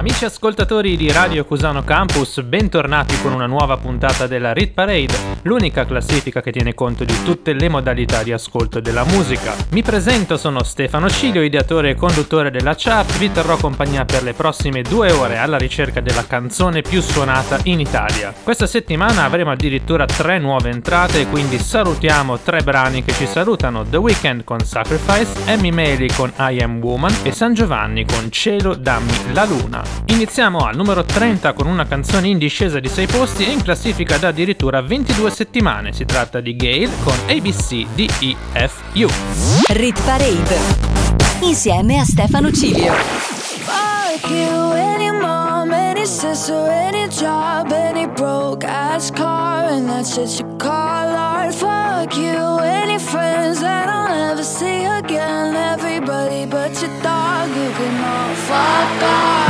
Amici ascoltatori di Radio Cusano Campus, bentornati con una nuova puntata della Rit Parade, l'unica classifica che tiene conto di tutte le modalità di ascolto della musica. Mi presento, sono Stefano Cilio, ideatore e conduttore della chart, vi terrò compagnia per le prossime due ore alla ricerca della canzone più suonata in Italia. Questa settimana avremo addirittura tre nuove entrate, quindi salutiamo tre brani che ci salutano, The Weeknd con Sacrifice, Amy Maley con I Am Woman e San Giovanni con Cielo dammi la luna. Iniziamo al numero 30 con una canzone in discesa di 6 posti e in classifica da addirittura 22 settimane. Si tratta di Gale con ABC DEFU. Rit Parade. Insieme a Stefano Cilio. Fuck you, any mom, any sister, any job, any broke ass car, and that's shit you call art. Fuck you, any friends that I'll never see again. Everybody but your dog, you can all fuck off.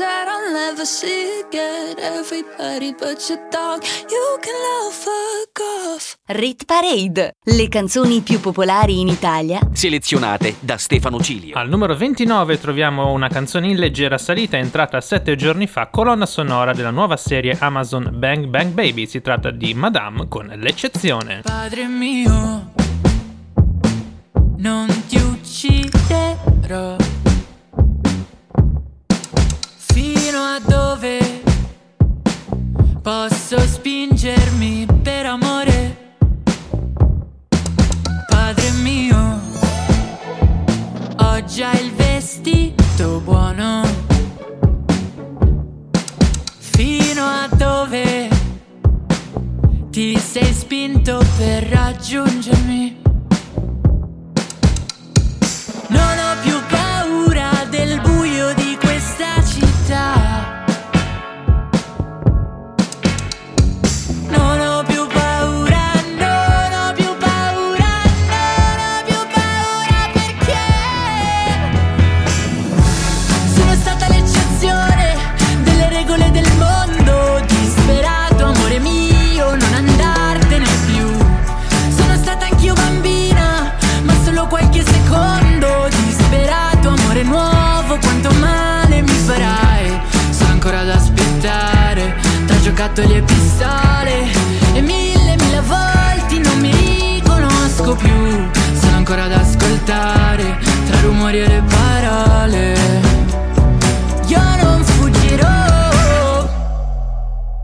That I'll never see again. Everybody but your dog, you can all fuck off. Rit Parade. Le canzoni più popolari in Italia. Selezionate da Stefano Cilio. Al numero 29 troviamo una canzone in leggera salita entrata sette giorni fa, colonna sonora della nuova serie Amazon Bang Bang Baby. Si tratta di Madame con l'eccezione. Padre mio, non ti ucciderò. Fino a dove posso spingermi per amore? Padre mio, ho già il vestito buono. Fino a dove ti sei spinto per raggiungermi? Non giocattoli e pistole E mille, mille volte non mi riconosco più. Sono ancora ad ascoltare tra rumori e le parole. Io non fuggirò.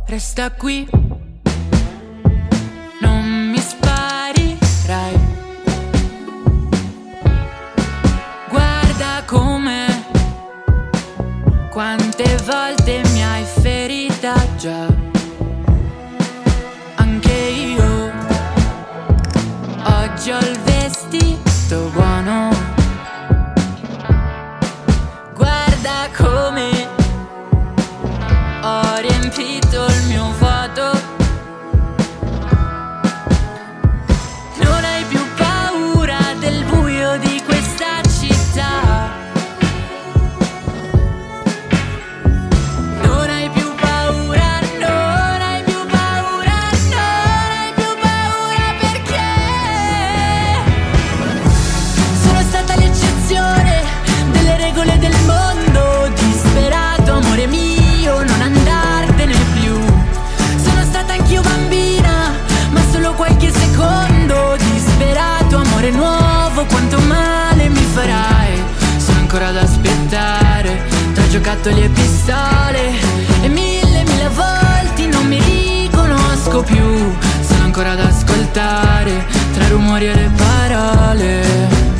Resta qui. Non mi sparirai. Guarda come quante volte mi hai ferita già Ho il vestito buono. Guarda come giocattoli e pistole E mille, mille volte non mi riconosco più. Sono ancora ad ascoltare tra rumori e le parole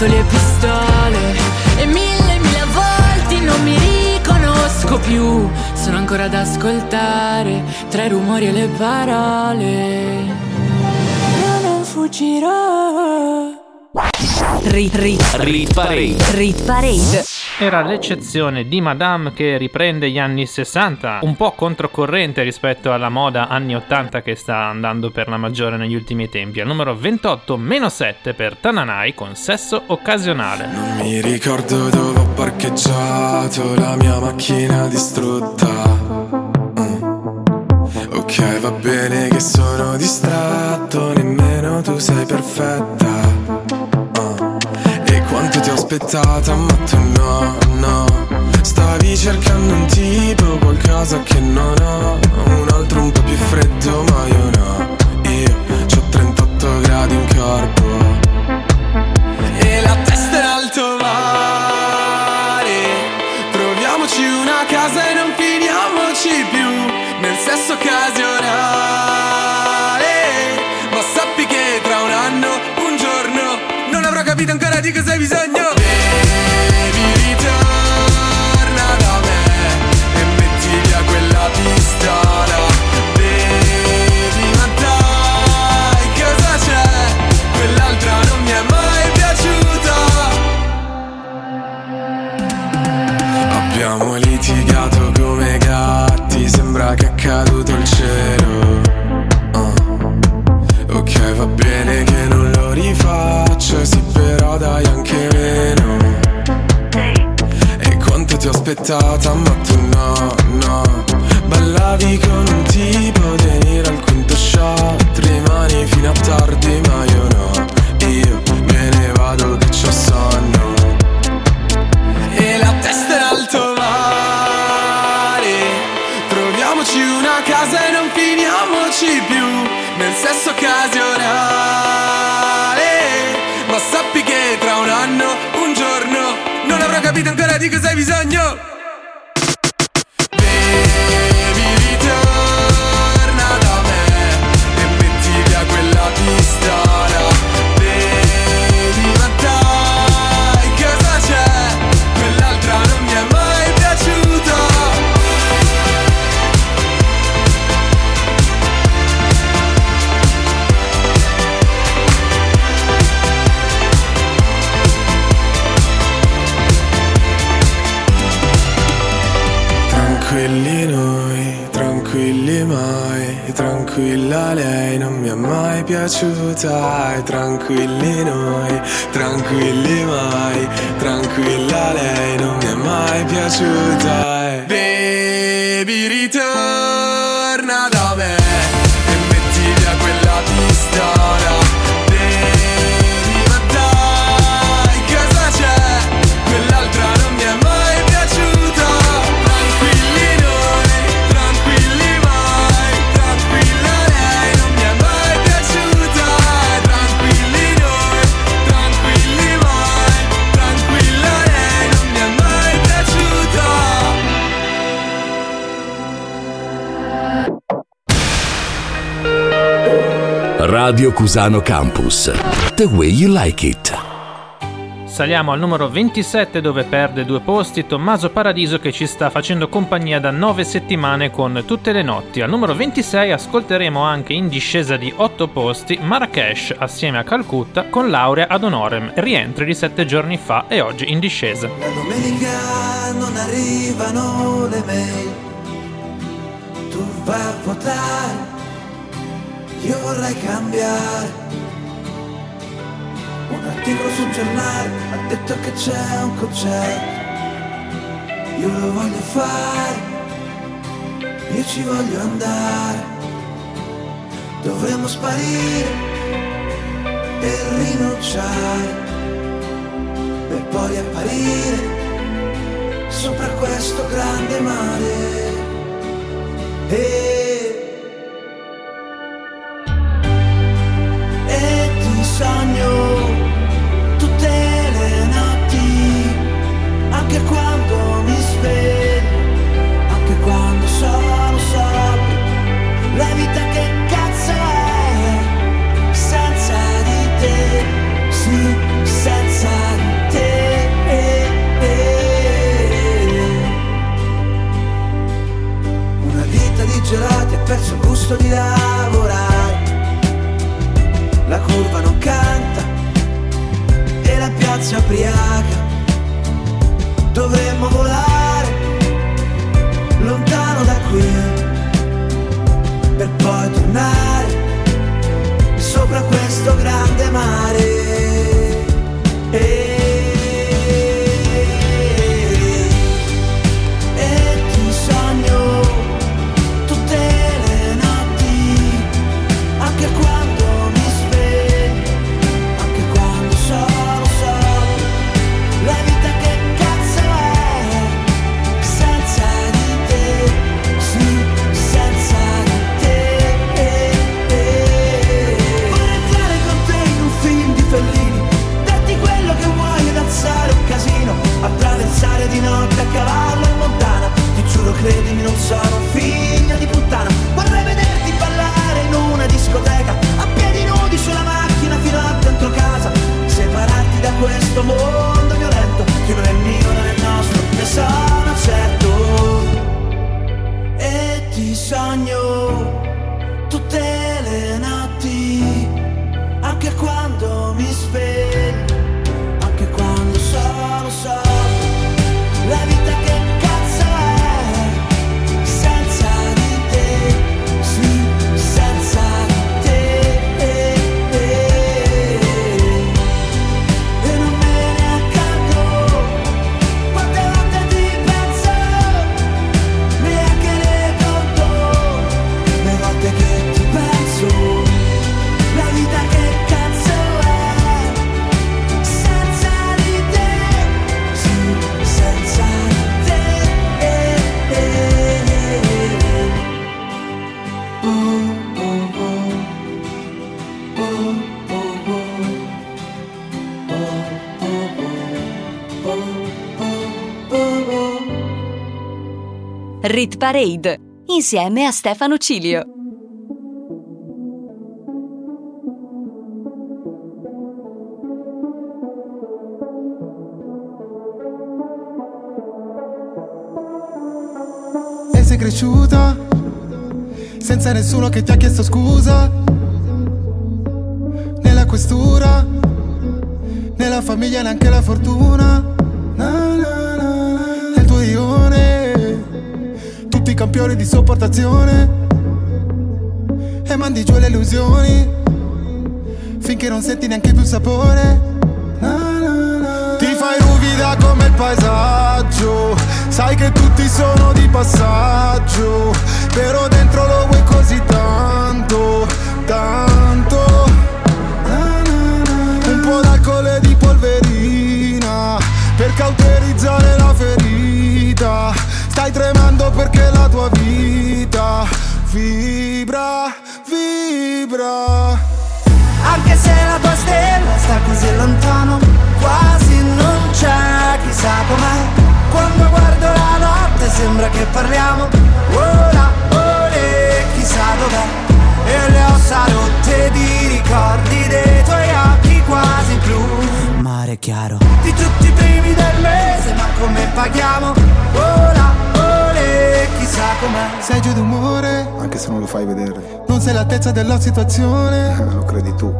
tra giocattoli e pistole e mille mille volte non mi riconosco più sono ancora ad ascoltare tra i rumori e le parole io non fuggirò Rit, rit, Rit Parade. rit parade. Era l'eccezione di Madame che riprende gli anni 60, un po' controcorrente rispetto alla moda anni 80 che sta andando per la maggiore negli ultimi tempi. Al numero 28 meno 7 per Tananai con sesso occasionale. Non mi ricordo dove ho parcheggiato la mia macchina distrutta. Mm. Ok, va bene che sono distratto, nemmeno tu sei perfetta. Quanto ti ho aspettata, ma tu no, no. Stavi cercando un tipo, qualcosa che non ho. Un altro un po' più freddo, ma io no. Io ho 38 gradi in corpo. Capito ancora di cosa aspettata ma tu no, no. Ballavi con un tipo venire al quinto shot. Rimani fino a tardi ma io no. Io me ne vado che c'ho sonno. E la testa in alto mare. Troviamoci una casa e non finiamoci più. Nel sesso occasionale. Ma sappi che tra un anno, un giorno Non avrò capito ancora di cosa hai bisogno Cusano Campus. The way you like it. Saliamo al numero 27 dove perde due posti Tommaso Paradiso che ci sta facendo compagnia da 9 settimane con tutte le notti. Al numero 26 ascolteremo anche in discesa di 8 posti Marrakesh assieme a Calcutta con laurea ad honorem, rientri di 7 giorni fa e oggi in discesa. La domenica non arrivano le mail, tu vai a votare, io vorrei cambiare. Un articolo sul giornale ha detto che c'è un concerto, io lo voglio fare, io ci voglio andare. Dovremmo sparire e rinunciare per poi apparire sopra questo grande mare. E, perso il gusto di lavorare. La curva non canta e la piazza ubriaca. Dovremmo credimi, non sono un figlio di puttana. Vorrei vederti ballare in una discoteca, a piedi nudi sulla macchina fino a dentro casa, separarti da questo mondo Rit Parade insieme a Stefano Cilio. E sei cresciuta senza nessuno che ti ha chiesto scusa. Nella questura, nella famiglia neanche la fortuna. Ione, tutti campioni di sopportazione. e mandi giù le illusioni finché non senti neanche più il sapore. Na, na, na. Ti fai ruvida come il paesaggio, sai che tutti sono di passaggio, però dentro lo vuoi così tanto, tanto. Un po' d'alcol e di polverina per cauterizzare la ferita. Stai tremando perché la tua vita vibra, vibra. Anche se la tua stella sta così lontano Quasi non c'è chissà com'è. Quando guardo la notte sembra che parliamo Ora, ore, chissà dov'è. E le ossa rotte di ricordi dei tuoi occhi quasi blu. Mare chiaro. Di tutti i primi del mese ma come paghiamo? Ora, chissà com'è Sei giù d'umore, Anche se non lo fai vedere, non sei all'altezza della situazione. lo credi tu.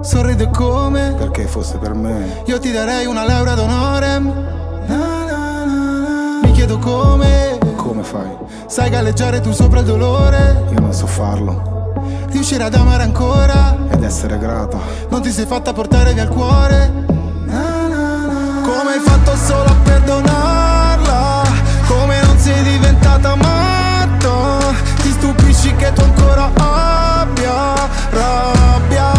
Sorride come Perché fosse per me, io ti darei una laurea d'onore. Na, na, na, na. Mi chiedo come come fai? sai galleggiare tu sopra il dolore. Io non so farlo. Riuscire ad amare ancora. Ed essere grato. Non ti sei fatta portare via il cuore. Come hai fatto solo a perdonarla? Diventata matta? Ti stupisci che tu ancora abbia rabbia,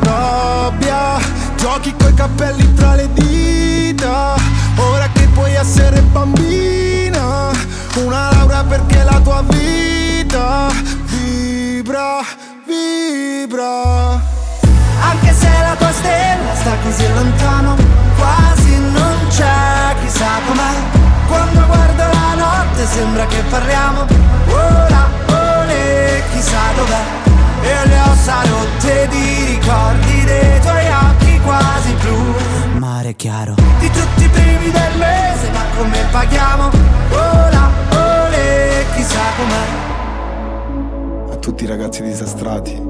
rabbia. Giochi coi capelli tra le dita. Ora che puoi essere bambina. Una laurea perché la tua vita vibra, vibra. Anche se la tua stella sta così lontano Quasi non c'è chissà com'è Quando guardo la notte sembra che parliamo. Ora, ore, chissà dov'è. E le ossa rotte di ricordi dei tuoi occhi quasi blu. Mare chiaro Di tutti i primi del mese ma come paghiamo? Ora, ore, chissà com'è. A tutti i ragazzi disastrati,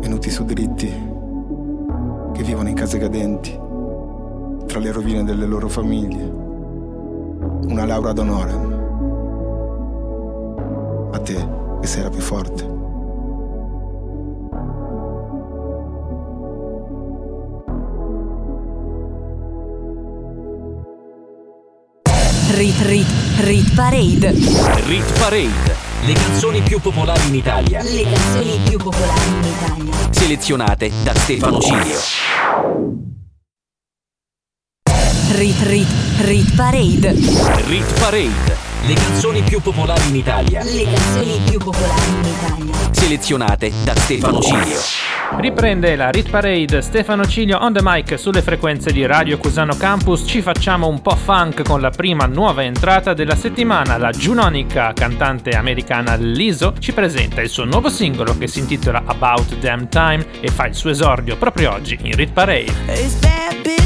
venuti su dritti, che vivono in case cadenti, tra le rovine delle loro famiglie. Una laurea d'onore. A te, che sei la più forte. Rit Rit Rit Parade. Rit Parade. Le canzoni più popolari in Italia. Le canzoni più popolari in Italia. Selezionate da Stefano Cilio. Rit Rit Rit Parade. Rit Parade. Le canzoni più popolari in Italia. Le canzoni più popolari in Italia. Selezionate da Stefano Cilio. Riprende la Rit Parade Stefano Ciglio on the mic sulle frequenze di Radio Cusano Campus. Ci facciamo un po' funk con la prima nuova entrata della settimana. La Junonica, cantante americana Lizzo, ci presenta il suo nuovo singolo che si intitola About Damn Time e fa il suo esordio proprio oggi in Rit Parade.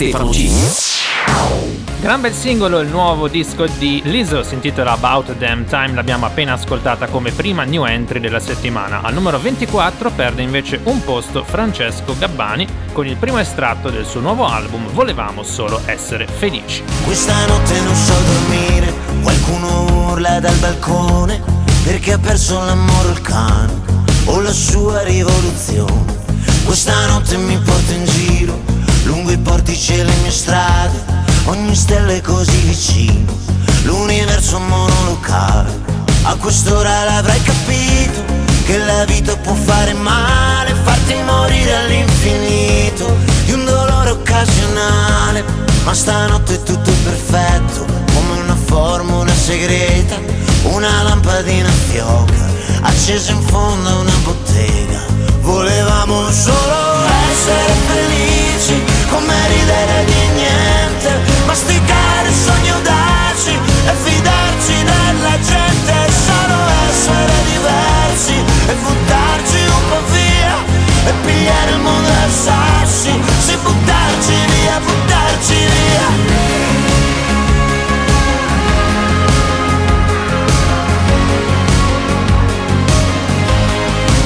Stefano G. Gran bel singolo il nuovo disco di Lizzo si intitola About Damn Time, l'abbiamo appena ascoltata come prima new entry della settimana. Al numero 24 perde invece un posto Francesco Gabbani con il primo estratto del suo nuovo album Volevamo solo essere felici. Questa notte non so dormire, qualcuno urla dal balcone perché ha perso l'amore il cane o la sua rivoluzione. Questa notte mi porta in giro, lungo i portici e le mie strade, ogni stella è così vicino, l'universo monolocale. A quest'ora l'avrai capito, che la vita può fare male, farti morire all'infinito, di un dolore occasionale. Ma stanotte è tutto perfetto, come una formula segreta, una lampadina fioca, accesa in fondo a una bottega. Volevamo solo essere felici, come ridere di niente, masticare sogni audaci e fidarci della gente, solo essere diversi e buttarci un po' via e pigliare il mondo a sassi, sì buttarci via, buttarci via.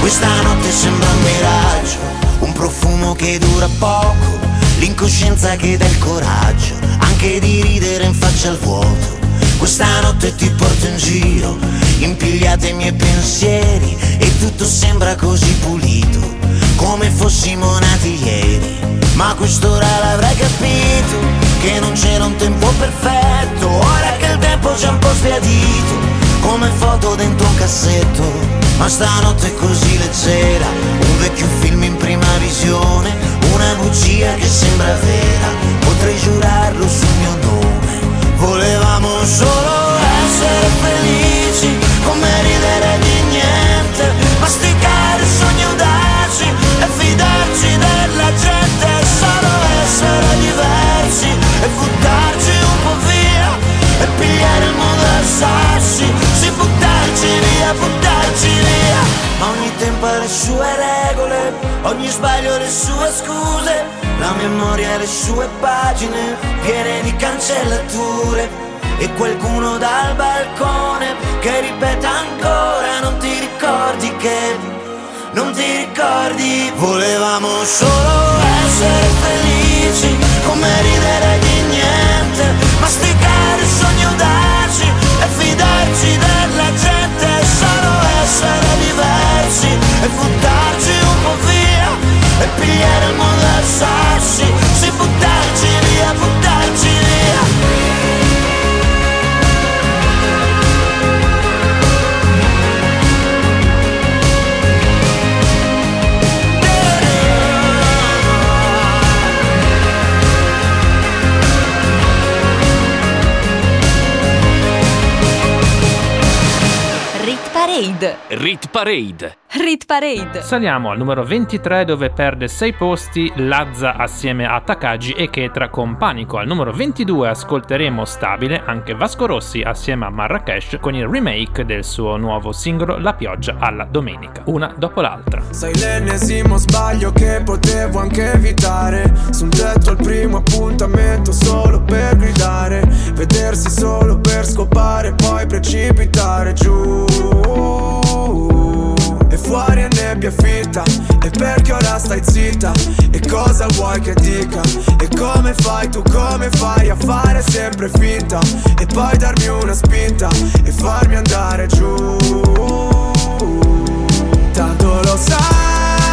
Questa notte sembra un miraggio, un profumo che dura poco, l'incoscienza che dà il coraggio, anche di ridere in faccia al vuoto. Questa notte ti porto in giro, impigliate i miei pensieri e tutto sembra così pulito, come fossimo nati ieri. Ma quest'ora l'avrai capito, che non c'era un tempo perfetto, ora che il tempo c'è un po' sbiadito, come foto dentro un cassetto. Ma stanotte è così leggera, vecchio film in prima visione, una bugia che sembra vera, potrei giurarlo sul mio nome. Volevamo solo essere felici, come ridere di niente, masticare sogni audaci e fidarci della gente, solo essere diversi e buttarci un po' via e pigliare il mondo a sassi, sì buttarci via, buttarci via. Ogni tempo le sue regole, ogni sbaglio le sue scuse, la memoria le sue pagine piene di cancellature. E qualcuno dal balcone che ripeta ancora non ti ricordi che non ti ricordi. Volevamo solo essere felici come ridere di niente masticare sogni audaci e fidarci della gente solo essere diversi e buttarci un po' via e pigliare il mondo a sassi sì buttarci via buttarci via Rit Parade. Rit Parade. Saliamo al numero 23 dove perde 6 posti Lazza assieme a Takagi e Ketra con Panico. Al numero 22 ascolteremo stabile anche Vasco Rossi assieme a Marrakesh con il remake del suo nuovo singolo La pioggia alla domenica, una dopo l'altra. Sei l'ennesimo sbaglio che potevo anche evitare Su un tetto al primo appuntamento solo per gridare Vedersi solo per scopare poi precipitare giù E fuori è nebbia fitta E perché ora stai zitta? E cosa vuoi che dica? E come fai tu come fai a fare sempre finta? E poi darmi una spinta E farmi andare giù. Tanto lo sai,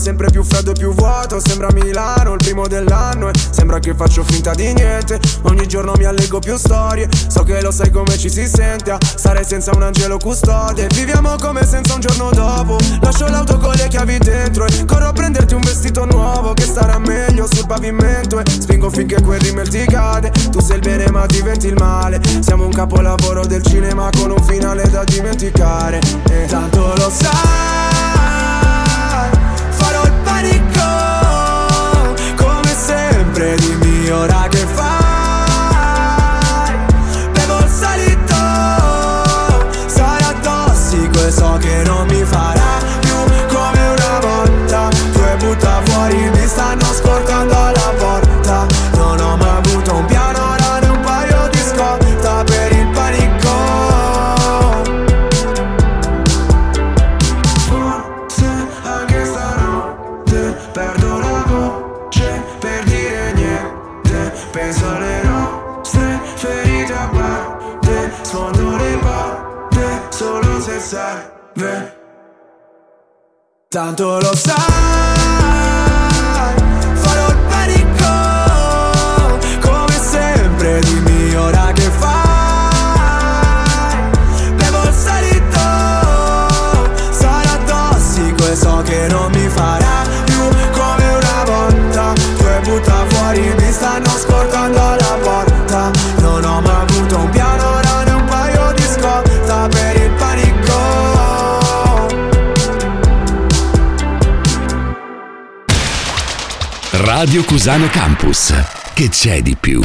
sempre più freddo e più vuoto Sembra Milano, il primo dell'anno E sembra che faccio finta di niente. Ogni giorno mi allego più storie So che lo sai come ci si sente A stare senza un angelo custode. Viviamo come senza un giorno dopo Lascio l'auto con le chiavi dentro E corro a prenderti un vestito nuovo Che starà meglio sul pavimento E spingo finché quel rimel ti cade. Tu sei il bene ma diventi il male. Siamo un capolavoro del cinema Con un finale da dimenticare. E tanto lo sai llorar Tanto lo sai Radio Cusano Campus. Che c'è di più?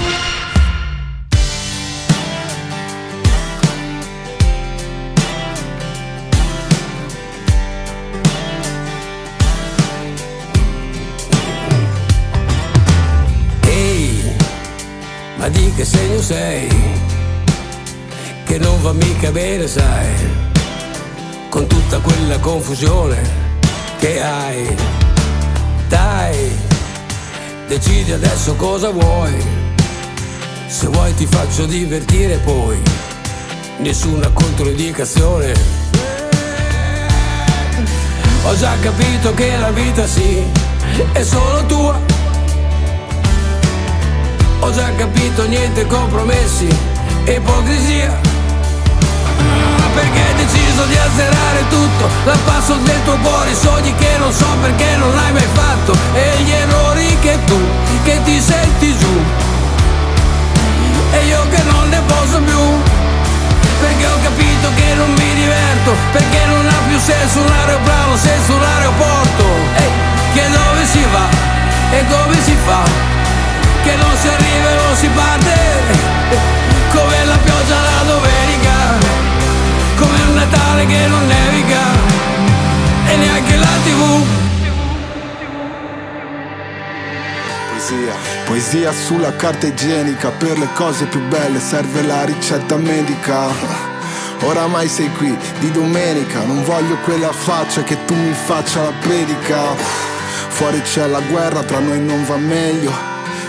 Ehi, ma di che segno sei? Che non va mica bene, sai, con tutta quella confusione che hai. Dai, decidi adesso cosa vuoi. Se vuoi ti faccio divertire poi, nessuna controindicazione. Ho già capito che la vita sì, è solo tua. Ho già capito niente compromessi ipocrisia Perché hai deciso di azzerare tutto. Passo del tuo cuore i sogni che non so perché non hai mai fatto. E gli errori che tu, che ti senti giù. E io che non ne posso più. Perché ho capito che non mi diverto. Perché non ha più senso un aeroplano senza un aeroporto. Ehi, che dove si va? E come si fa? Che non si arriva e non si parte. Come la pioggia la domenica come un Natale che non nevica e neanche la tv Poesia. Poesia sulla carta igienica, per le cose più belle serve la ricetta medica. Oramai sei qui di domenica, non voglio quella faccia che tu mi faccia la predica. Fuori c'è la guerra, tra noi non va meglio.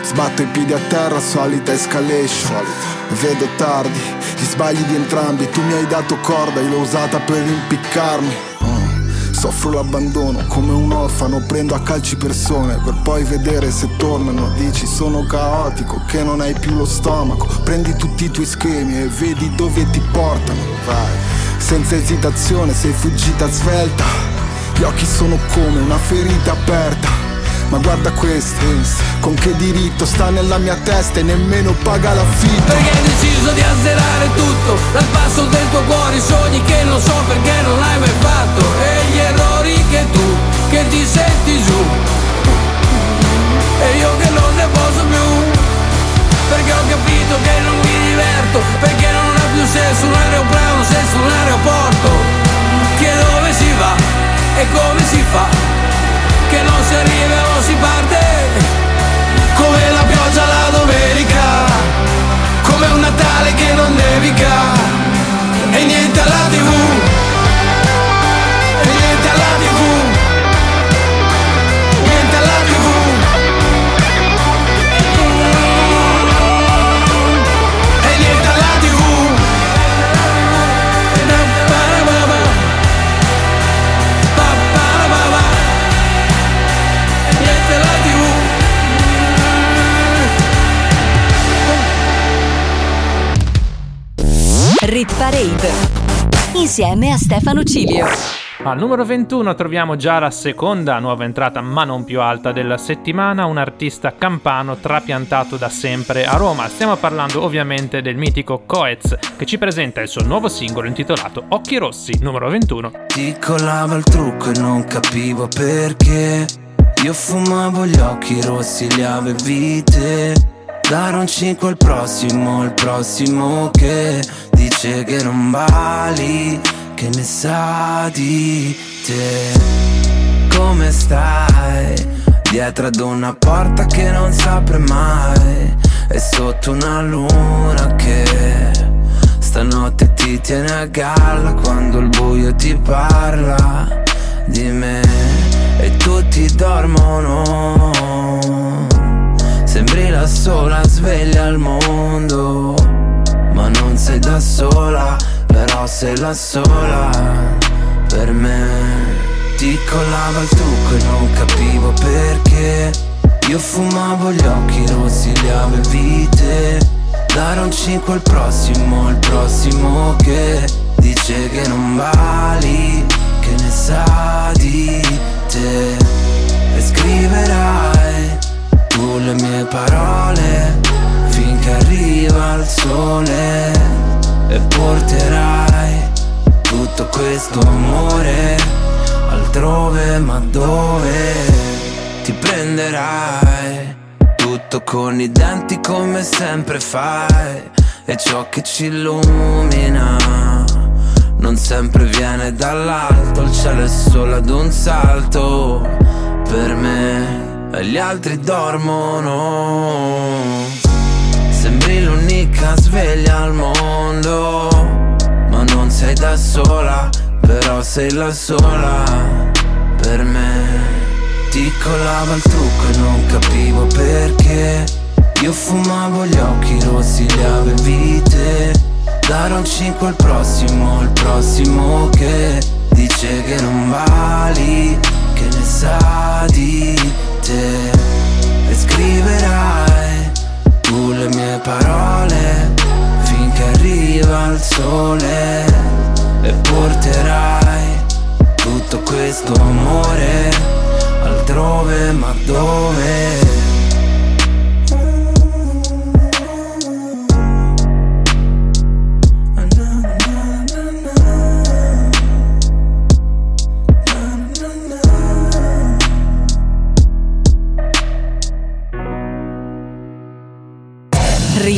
Sbatto i piedi a terra, solita escalation. Vedo tardi, gli sbagli di entrambi. Tu mi hai dato corda, io l'ho usata per impiccarmi. Mm. Soffro l'abbandono come un orfano, prendo a calci persone per poi vedere se tornano. Dici sono caotico, che non hai più lo stomaco. Prendi tutti i tuoi schemi e vedi dove ti portano. Vai, senza esitazione, sei fuggita svelta. Gli occhi sono come una ferita aperta. Ma guarda questo, con che diritto sta nella mia testa e nemmeno paga l'affitto. Perché hai deciso di azzerare tutto Dal passo del tuo cuore i sogni che non so perché non l'hai mai fatto. E gli errori che tu, che ti senti giù. E io che non ne posso più. Perché ho capito che non mi diverto Perché non ha più senso un aeroplano senza un aeroporto. Che dove si va e come si fa Che non si arriva non si parte. Come la pioggia la domenica Come un Natale che non nevica. E niente alla tv E niente alla tv insieme a Stefano Cilio. Al numero 21 troviamo già la seconda nuova entrata, ma non più alta della settimana, un artista campano trapiantato da sempre a Roma. Stiamo parlando ovviamente del mitico Coez, che ci presenta il suo nuovo singolo intitolato Occhi Rossi, numero 21. Ti collava il trucco e non capivo perché. Io fumavo gli occhi rossi, li avevi te. Dare un 5 al prossimo, il prossimo che dice che non vali, che ne sa di te. Come stai? Dietro ad una porta che non si apre mai E sotto una luna che Stanotte ti tiene a galla quando il buio ti parla di me E tutti dormono Sembri la sola sveglia al mondo Non sei da sola, però sei la sola. Per me Ti collava il trucco e non capivo perché. Io fumavo gli occhi rossi, li avevi te Dare un 5 al prossimo, al prossimo che Dice che non vali, che ne sa di te. E scriverai tu le mie parole finché arriva il sole e porterai tutto questo amore altrove ma dove ti prenderai tutto con i denti come sempre fai e ciò che ci illumina non sempre viene dall'alto il cielo è solo ad un salto per me e gli altri dormono. Sembri l'unica sveglia al mondo, ma non sei da sola, però sei la sola per me. Ti collava il trucco e non capivo perché. Io fumavo gli occhi rossi, li avevi te. Dare un 5 al prossimo, il prossimo che dice che non vali, che ne sa di te e scriverai le mie parole finché arriva il sole e porterai tutto questo amore altrove ma dove?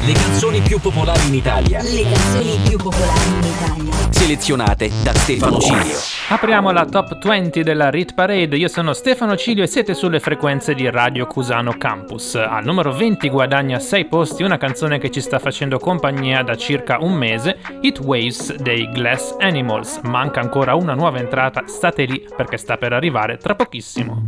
Le canzoni più popolari in Italia. Le canzoni più popolari in Italia. Selezionate da Stefano Cilio. Apriamo la top 20 della Rit Parade. Io sono Stefano Cilio e siete sulle frequenze di Radio Cusano Campus. Al numero 20 guadagna 6 posti una canzone che ci sta facendo compagnia da circa un mese, It Waves dei Glass Animals. Manca ancora una nuova entrata, state lì perché sta per arrivare tra pochissimo.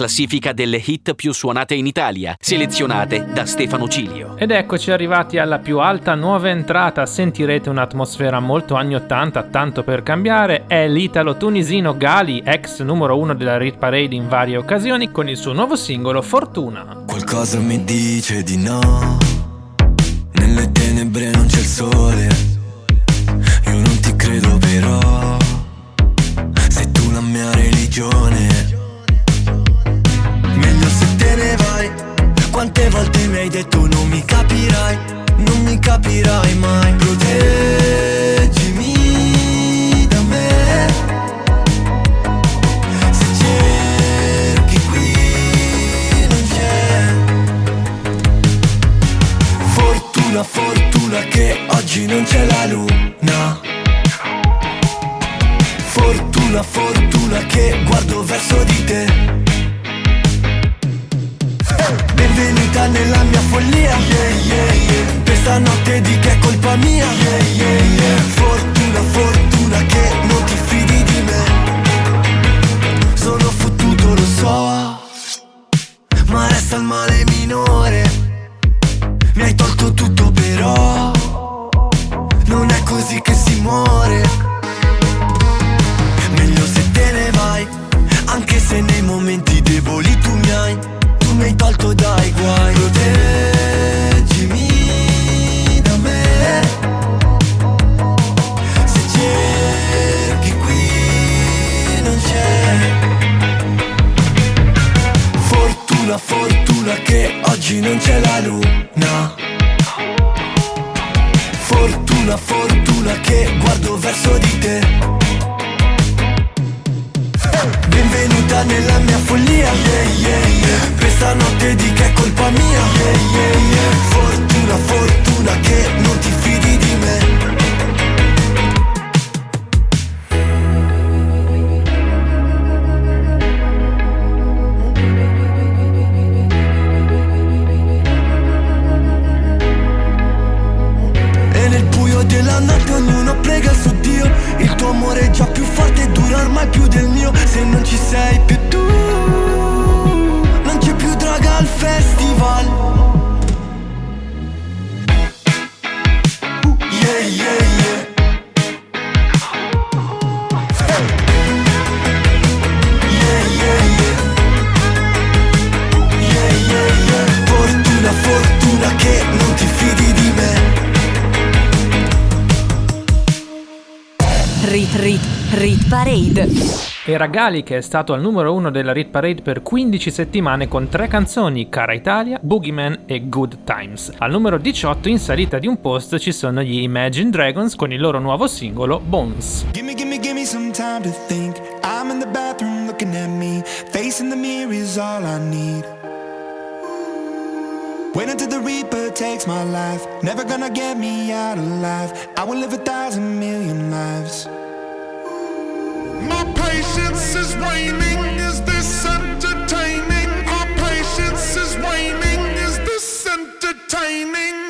Classifica delle hit più suonate in Italia, selezionate da Stefano Cilio. Ed eccoci arrivati alla più alta nuova entrata, sentirete un'atmosfera molto anni 80, tanto per cambiare, è l'italo-tunisino Gali, ex numero uno della Rit Parade in varie occasioni, con il suo nuovo singolo Fortuna. Qualcosa mi dice di no. Nelle tenebre non c'è il sole. Io non ti credo però. Sei tu la mia religione. Quante volte mi hai detto non mi capirai. Non mi capirai mai. Proteggimi da me. Se cerchi qui non c'è. Fortuna, fortuna che oggi non c'è la luna. Fortuna, fortuna che guardo verso di te. Benvenuta nella mia follia. Yeah, yeah, yeah. Questa notte di che è colpa mia. Yeah, yeah, yeah. Fortuna, fortuna che non ti fidi di me. Sono fottuto, lo so. Ma resta il male minore. Mi hai tolto tutto però Non è così che si muore Meglio se te ne vai Anche se nei momenti deboli tu mi hai Tu mi hai tolto dai guai. Proteggimi da me. Se cerchi qui non c'è. Fortuna, fortuna che oggi non c'è la luna. Fortuna, fortuna che guardo verso di te Benvenuta nella mia follia yeah, yeah, yeah. Questa notte di che è colpa mia yeah, yeah, yeah. Fortuna, fortuna che non ti fidi ci sei più tu. Non c'è più draga al festival. Uh, yeah. Fortuna, fortuna che non ti fidi di me. Rit Rit Rit Parade. Era Gali che è stato al numero uno della Rit Parade per 15 settimane con tre canzoni, Cara Italia, Boogeyman e Good Times. Al numero 18 in salita di un posto ci sono gli Imagine Dragons con il loro nuovo singolo Bones. Gimme, gimme, gimme some time to think. I'm in the bathroom looking at me. Facing the mirror is all I need. Wait until the Reaper takes my life. Never gonna get me out of life. I will live a thousand million lives. entertaining.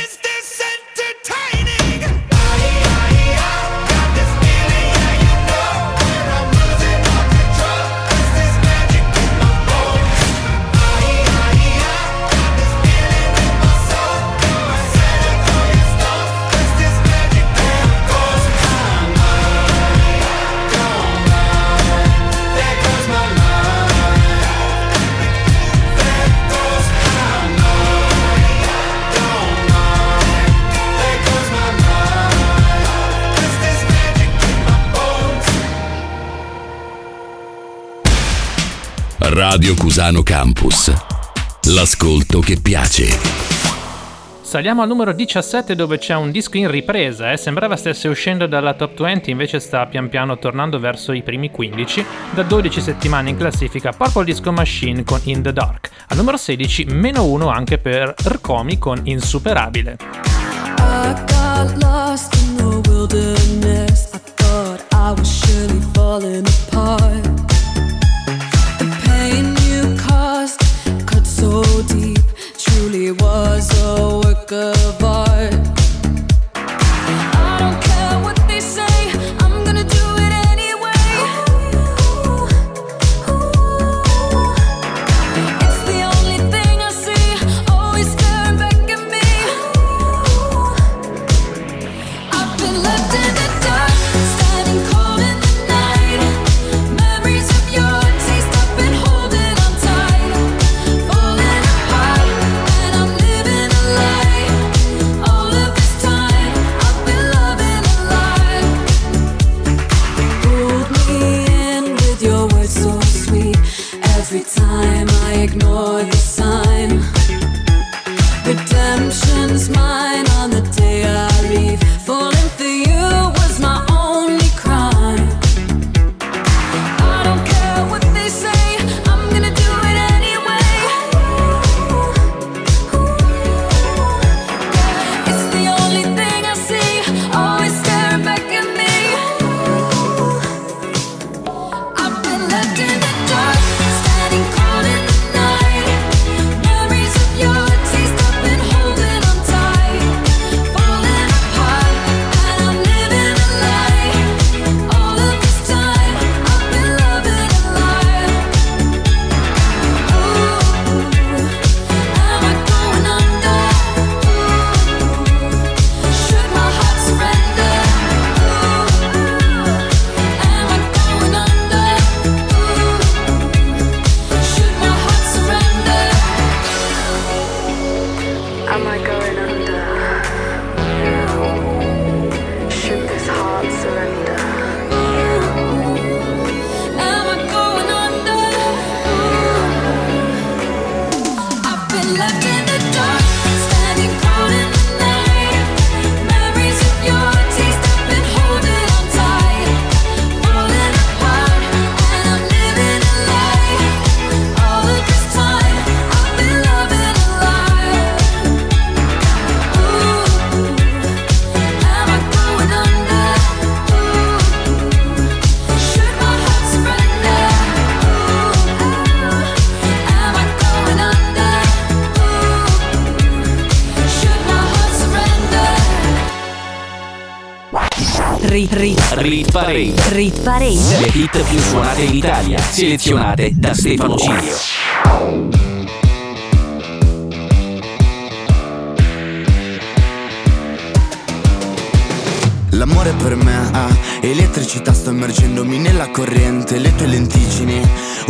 Radio Cusano Campus. L'ascolto che piace. Saliamo al numero 17 dove c'è un disco in ripresa, eh? sembrava stesse uscendo dalla top 20 invece sta pian piano tornando verso i primi 15, da 12 settimane in classifica Purple Disco Machine con In The Dark, al numero 16 meno 1 anche per Rkomi con Insuperabile. I got lost in the Parade. rit parade. Le hit più suonate in Italia, selezionate da Stefano Cilio. L'amore per me ha elettricità, sto immergendomi nella corrente, le tue lenticini,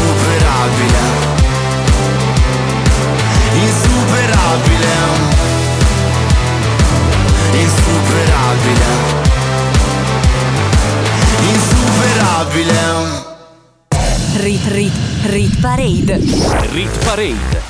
Insuperabile Insuperabile Insuperabile Insuperabile Rit, rit, rit parade. Rit Parade.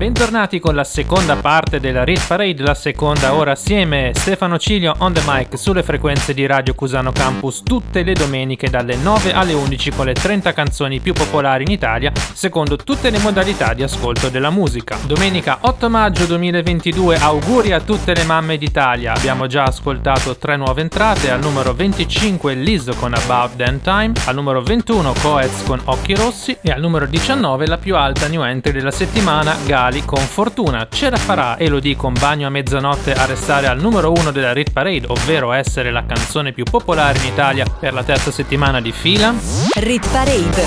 Bentornati con la seconda parte della Rit Parade, la seconda ora assieme Stefano Cilio on the mic sulle frequenze di Radio Cusano Campus tutte le domeniche dalle 9 alle 11 con le 30 canzoni più popolari in Italia secondo tutte le modalità di ascolto della musica. Domenica 8 maggio 2022 auguri a tutte le mamme d'Italia. Abbiamo già ascoltato tre nuove entrate, al numero 25 Lizzo con About Damn Time, al numero 21 Coez con Occhi Rossi e al numero 19 la più alta new entry della settimana Gali con Fortuna. Ce la farà Elodie con Bagno a mezzanotte a restare al numero 1 della Rit Parade, ovvero essere la canzone più popolare in Italia per la terza settimana di fila? Rit parade.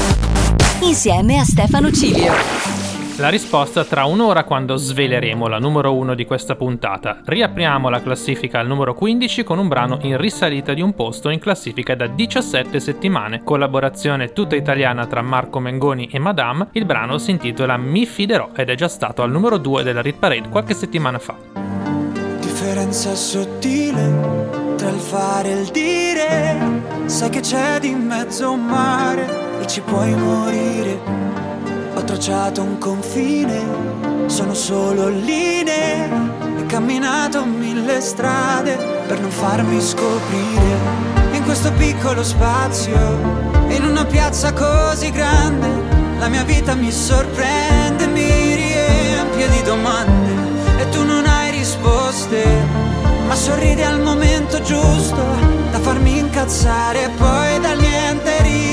Insieme a Stefano Cilio. La risposta tra un'ora quando sveleremo la numero 1 di questa puntata. Riapriamo la classifica al numero 15 con un brano in risalita di un posto in classifica da 17 settimane. Collaborazione tutta italiana tra Marco Mengoni e Madame. Il brano si intitola Mi fiderò ed è già stato al numero 2 della Rit Parade qualche settimana fa. Differenza sottile tra il fare e il dire. Sai che c'è di mezzo un mare e ci puoi morire. Ho tracciato un confine, sono solo linee. E camminato mille strade per non farmi scoprire. In questo piccolo spazio, in una piazza così grande, la mia vita mi sorprende, mi riempie di domande e tu non hai risposte, ma sorridi al momento giusto da farmi incazzare e poi dal niente ridere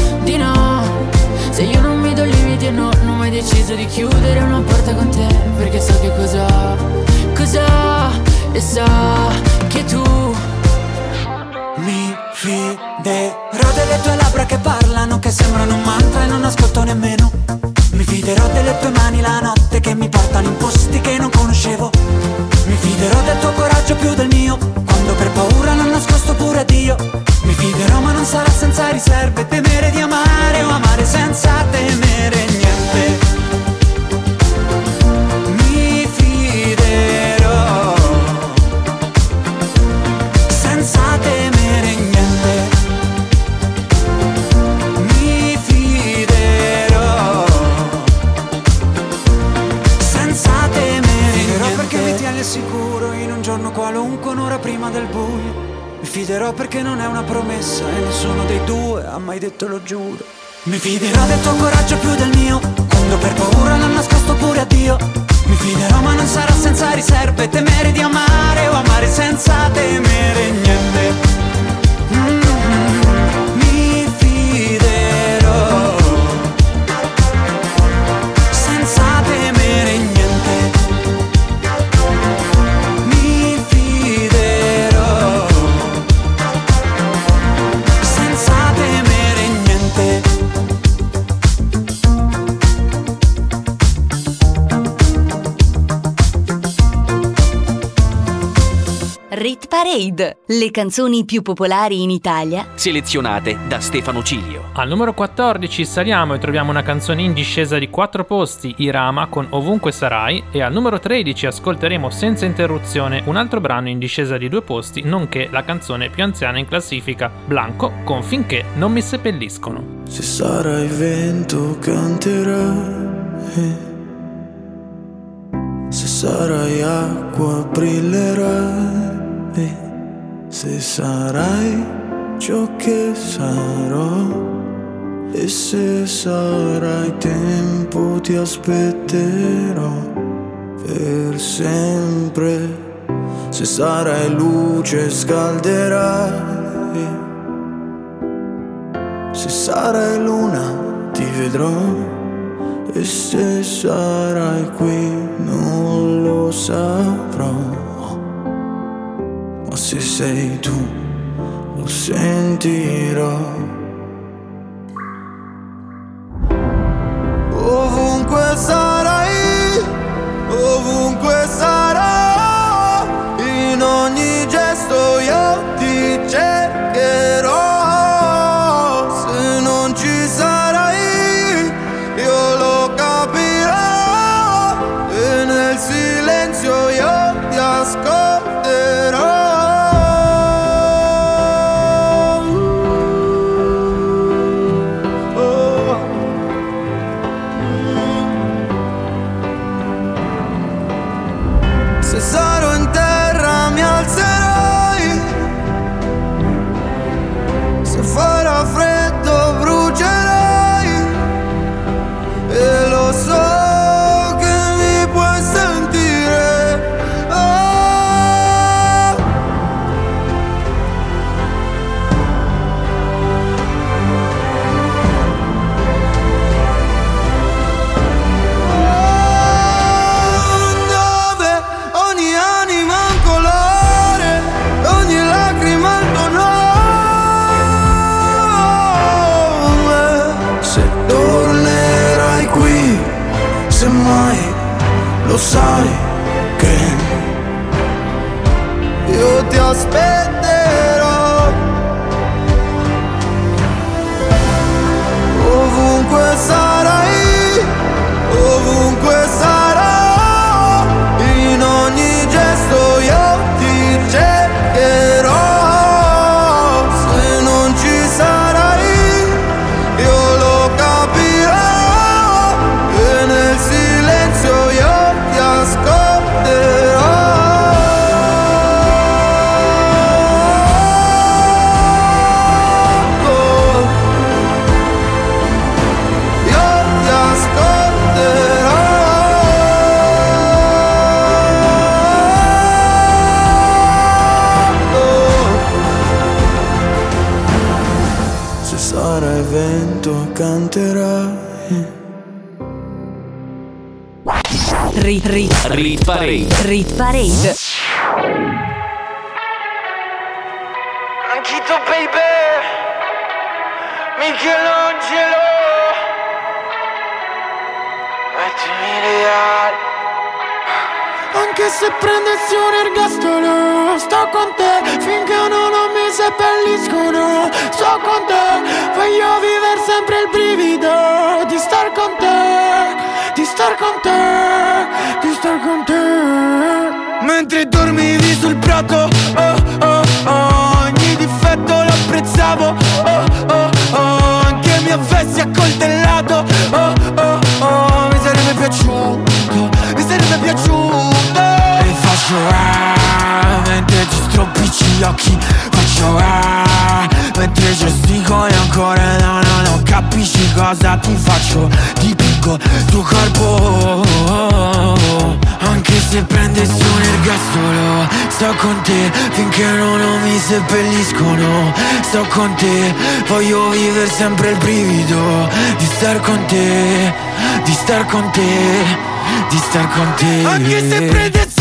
Non limiti e no, non ho mai deciso di chiudere una porta con te, perché so che cosa, cosa, e so che tu Mi fiderò delle tue labbra che parlano, che sembrano un mantra e non ascolto nemmeno. Mi fiderò delle tue mani la notte che mi portano in posti che non conoscevo. Mi fiderò del tuo coraggio più del mio, quando per paura l'ho nascosto pure a Dio. Mi fiderò ma non sarà senza riserve, le canzoni più popolari in Italia Selezionate da Stefano Cilio. Al numero 14 saliamo e troviamo una canzone in discesa di 4 posti, Irama con Ovunque Sarai, e al numero 13 ascolteremo senza interruzione un altro brano in discesa di 2 posti, nonché la canzone più anziana in classifica, Blanco con Finché non mi seppelliscono. Se sarai vento canterai, se sarai acqua brillerai, se sarai ciò che sarò. E se sarai tempo ti aspetterò per sempre. Se sarai luce scalderai. Se sarai luna ti vedrò. E se sarai qui non lo saprò. Ma se sei tu lo sentirò. Ovunque sarai, ovunque sarò, sempre il brivido di star con te, di star con te, di star con te. Anche se predezzo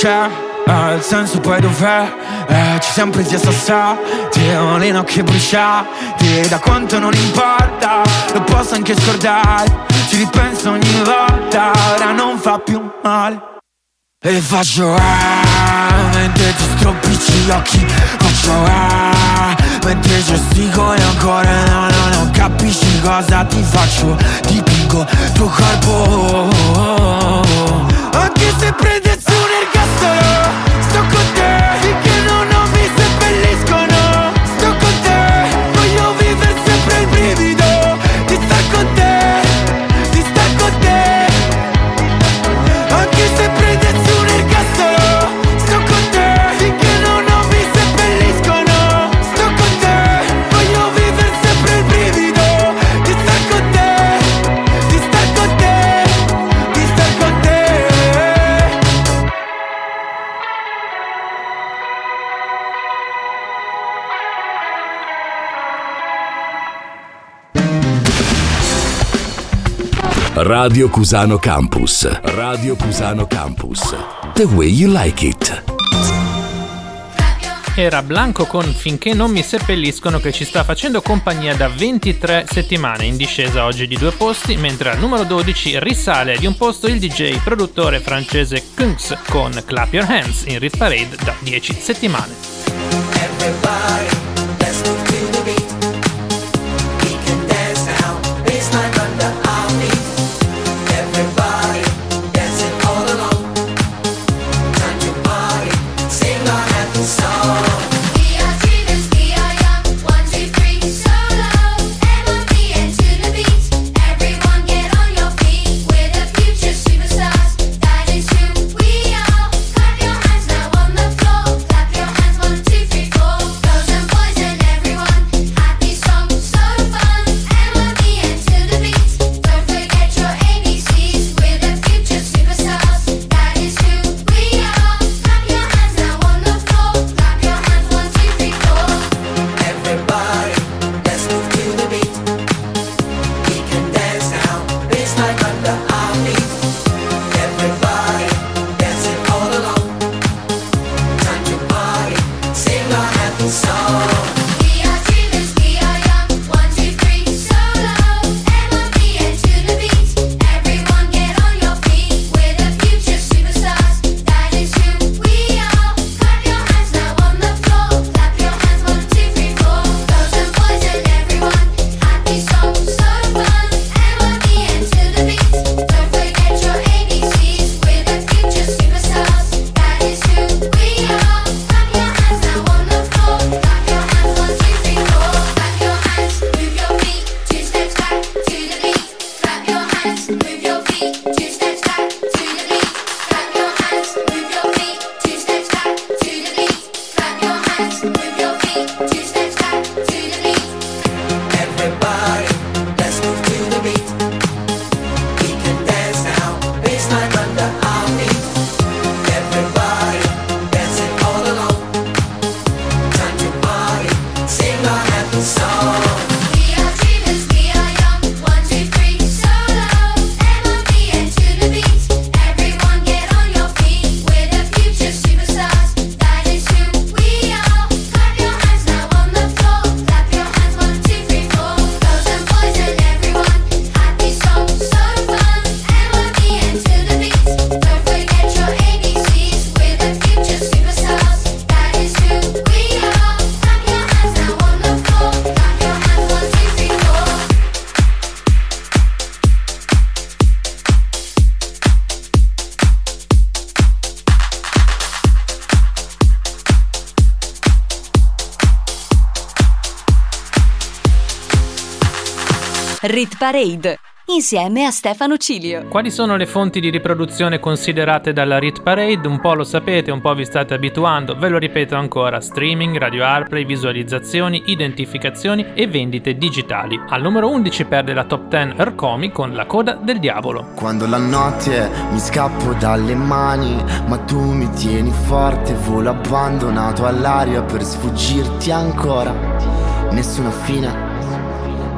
c'è eh, il senso poi dov'è? Eh, ci sempre siamo presi a sassati, le brucia. Ti Da quanto non importa, lo posso anche scordare Ci ripenso ogni volta, ora non fa più male E faccio ah, mentre ti stropicci gli occhi Faccio ah, mentre gestico e ancora no, no, non capisci cosa ti faccio ti pingo tuo corpo Anche se prendi Radio Cusano Campus. Radio Cusano Campus. The way you like it. Era Blanco con Finché non mi seppelliscono che ci sta facendo compagnia da 23 settimane in discesa oggi di due posti, mentre al numero 12 risale di un posto il DJ produttore francese Kungs con Clap Your Hands in Rit Parade da 10 settimane. Everybody. Rit Parade, insieme a Stefano Cilio. Quali sono le fonti di riproduzione considerate dalla Rit Parade? Un po' lo sapete, un po' vi state abituando, ve lo ripeto ancora, streaming, radio airplay, visualizzazioni, identificazioni e vendite digitali. Al numero 11 perde la top 10 Ercomi con La coda del diavolo. Quando la notte mi scappo dalle mani, ma tu mi tieni forte, volo abbandonato all'aria per sfuggirti ancora. Nessuna fine,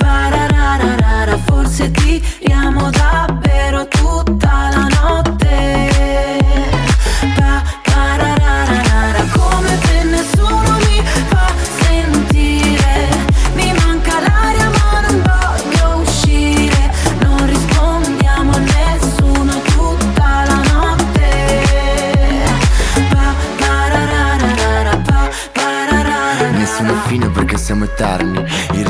Pa, parararara, forse tiriamo davvero tutta la notte. Pa, parararara, come te nessuno mi fa sentire. Mi manca l'aria ma non voglio uscire. Non rispondiamo a nessuno tutta la notte. Pa, parararara, pa, parararara. Nessuna fine perché siamo eterni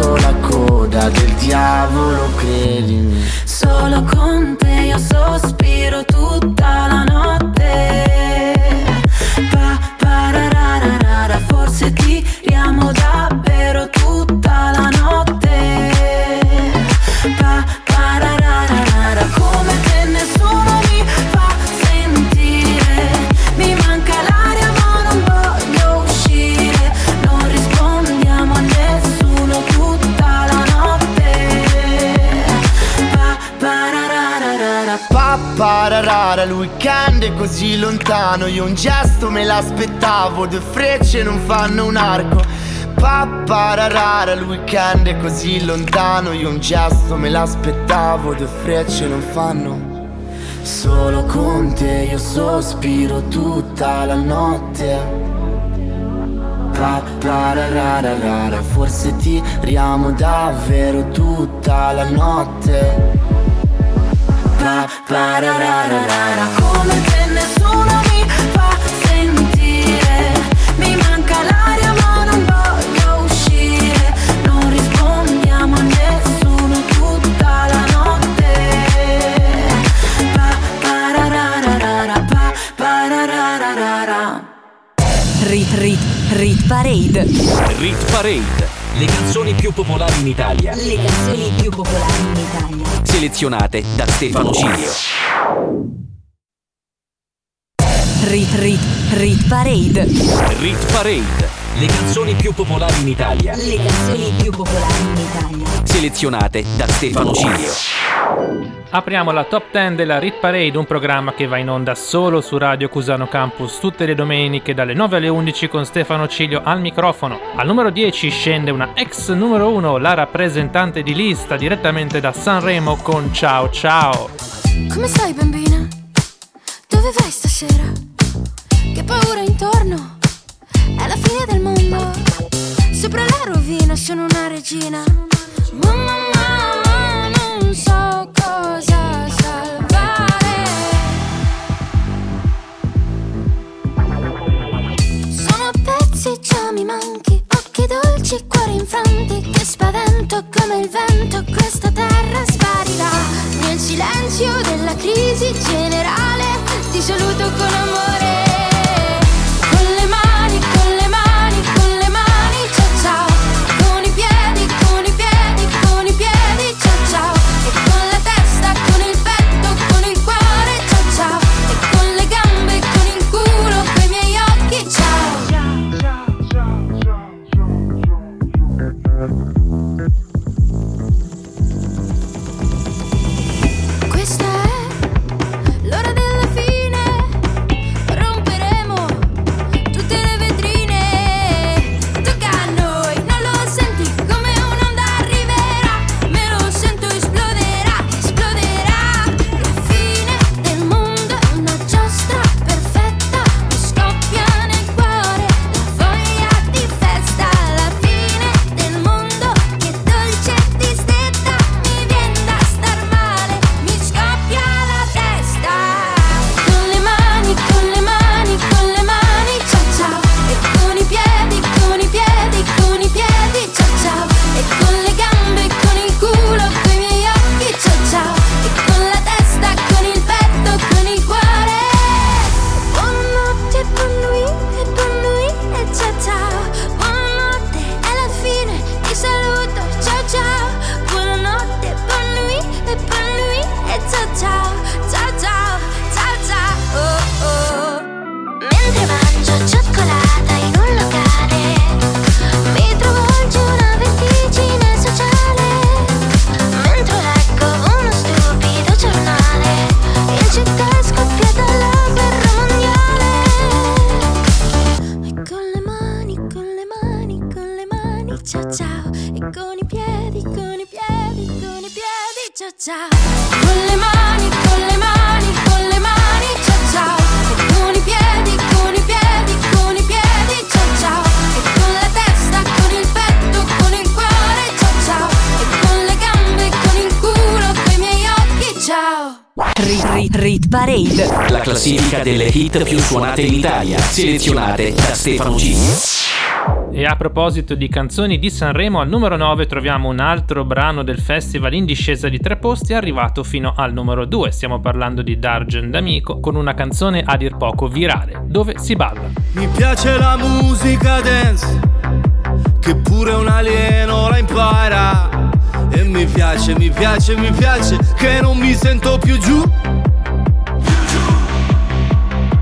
sotto la coda del diavolo credimi Solo con te io sospiro tutta la notte. Pa, parararara, forse tiriamo davvero tutta la notte. Così lontano Io un gesto me l'aspettavo Due frecce non fanno un arco Pa pararara, il weekend è così lontano Io un gesto me l'aspettavo Due frecce non fanno Solo con te io sospiro tutta la notte Pa pararara, forse tiriamo davvero tutta la notte Pa come. Pa, parararara, pa, parararara. Rit Rit Rit Parade. Rit Parade. Le canzoni più popolari in Italia. Le canzoni più popolari in Italia. Selezionate da Stefano Cilio. Rit Rit Rit Parade. Rit Parade. Le canzoni più popolari in Italia. Le canzoni più popolari in Italia. Selezionate da Stefano Cilio. Apriamo la top 10 della Rit Parade, un programma che va in onda solo su Radio Cusano Campus tutte le domeniche dalle 9 alle 11 con Stefano Cilio al microfono. Al numero 10 scende una ex numero 1, la rappresentante di lista direttamente da Sanremo con Ciao Ciao. Come stai bambina? Dove vai stasera? Che paura intorno? È la fine del mondo. Sopra la rovina sono una regina. Mamma mamma, non so cosa salvare. Sono pezzi, già mi manchi. Occhi dolci, cuori infranti. Che spavento come il vento. Questa terra sparirà. Nel silenzio della crisi generale. Ti saluto con amore. Hit più suonate in Italia, selezionate da Stefano G. E a proposito di canzoni di Sanremo, al numero 9 troviamo un altro brano del festival in discesa di tre posti arrivato fino al numero 2. Stiamo parlando di Dargen D'Amico con una canzone a dir poco virale, dove si balla. Mi piace la musica dance, che pure un alieno la impara. E mi piace, mi piace, mi piace, che non mi sento più giù.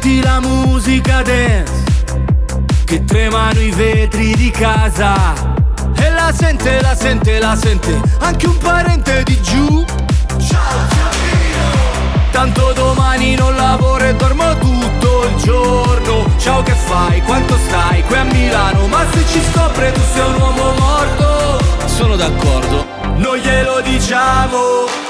Metti la musica dance Che tremano i vetri di casa. E la sente, la sente, la sente Anche un parente di giù. Tanto domani non lavoro e dormo tutto il giorno. Ciao che fai? Quanto stai? Qui a Milano Ma se ci scopre tu sei un uomo morto. Sono d'accordo. Non glielo diciamo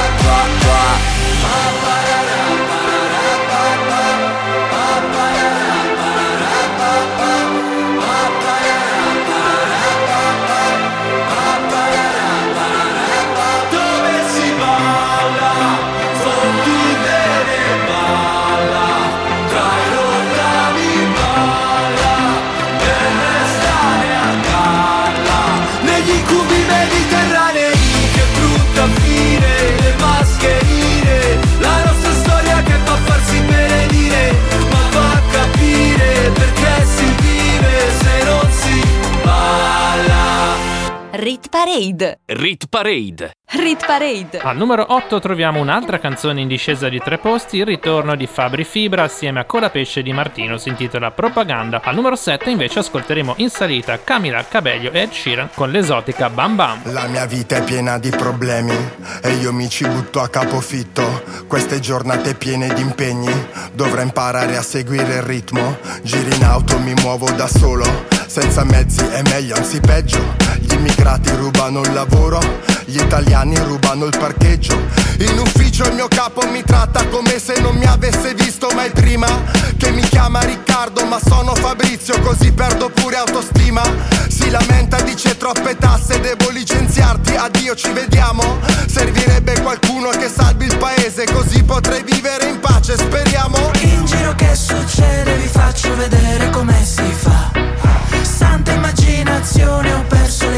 Parade. Rit Parade. Rit Parade. Al numero 8 troviamo un'altra canzone in discesa di tre posti, il ritorno di Fabri Fibra assieme a Colapesce di Martino, si intitola Propaganda. Al numero 7 invece ascolteremo in salita Camila Cabello e Ed Sheeran con l'esotica Bam Bam. La mia vita è piena di problemi e io mi ci butto a capofitto. Queste giornate piene di impegni, dovrò imparare a seguire il ritmo. Giri in auto, mi muovo da solo, senza mezzi è meglio, anzi peggio. Gli immigrati rubano il lavoro, gli italiani rubano il parcheggio. In ufficio il mio capo mi tratta come se non mi avesse visto mai prima. Che mi chiama Riccardo, ma sono Fabrizio, così perdo pure autostima. Si lamenta, dice troppe tasse, devo licenziarti, addio, ci vediamo. Servirebbe qualcuno che salvi il paese, così potrei vivere in pace, speriamo. In giro che succede vi faccio vedere come si fa Santa immaginazione ho perso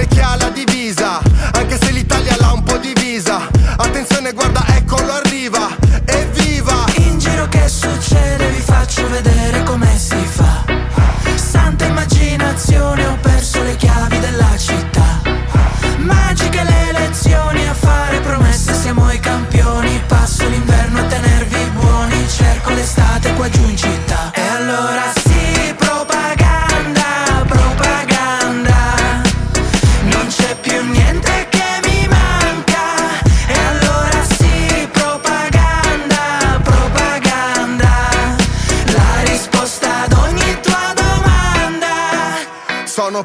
come chi ha la divisa, anche se l'Italia l'ha un po' divisa. Attenzione, guarda, eccolo arriva, evviva! In giro che succede vi faccio vedere come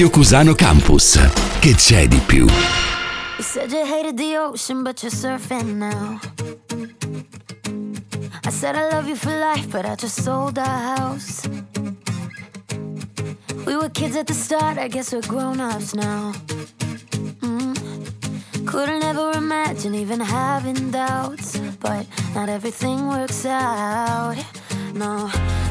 Radio Cusano Campus. Che c'è di più? You said you hated the ocean, but you're surfing now. I said I love you for life, but I just sold our house. We were kids at the start, I guess we're grown ups now. Mm. Couldn't ever imagine even having doubts, but not everything works out. No,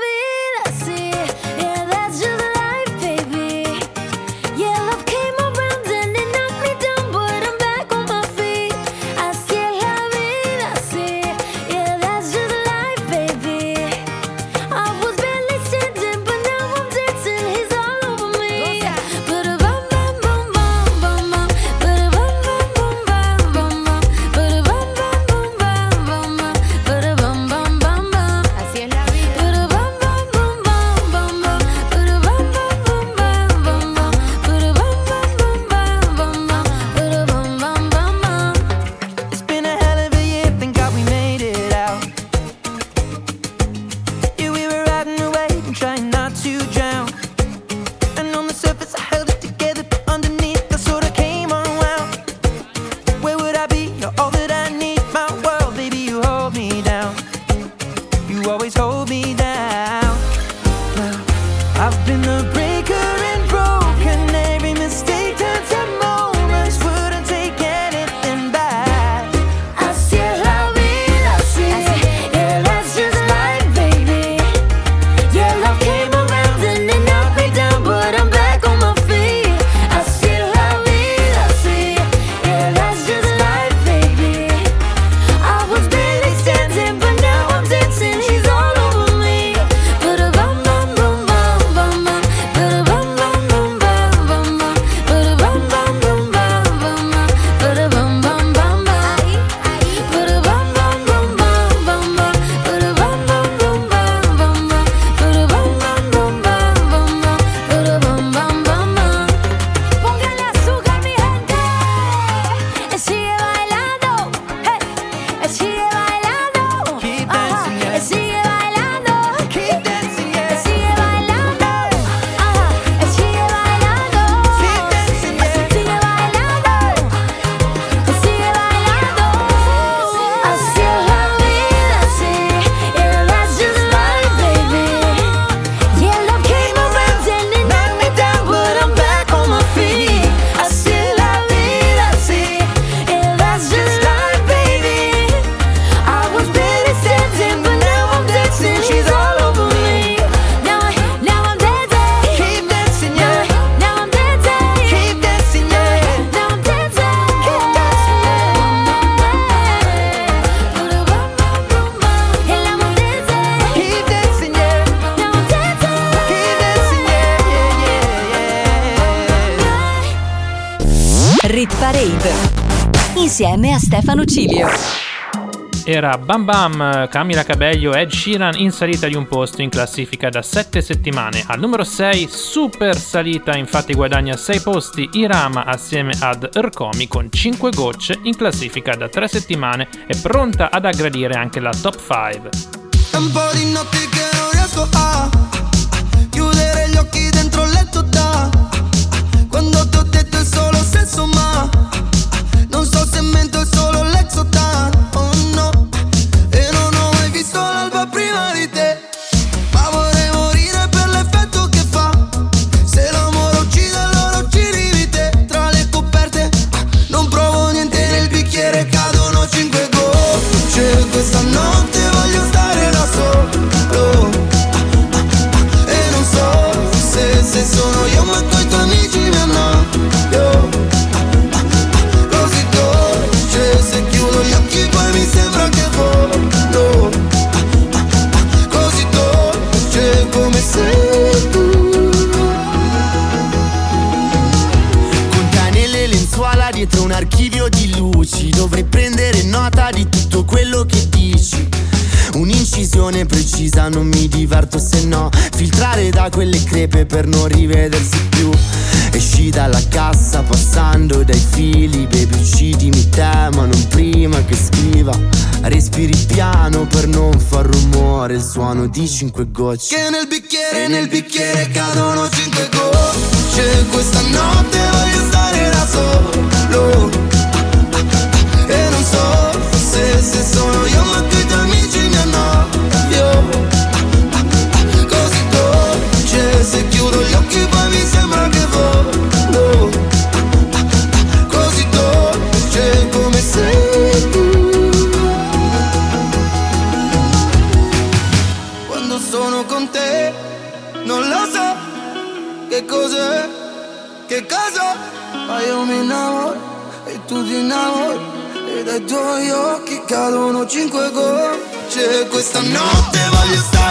vida, Stefano Cilio. Era Bam Bam, Camila Cabello, Ed Sheeran in salita di un posto in classifica da 7 settimane. Al numero 6, super salita, infatti guadagna 6 posti Irama assieme ad Ercomi con 5 gocce in classifica da 3 settimane e pronta ad aggredire anche la top 5. È un po' di notti che non riesco a per non rivedersi più. Esci dalla cassa passando dai fili Baby uccidimi te ma non prima che scriva. Respiri piano per non far rumore Il suono di cinque gocce. Che nel bicchiere, nel bicchiere cadono cinque gocce. Questa notte voglio stare da solo. E non so se, se sono cadono cinque gocce Questa notte voglio stare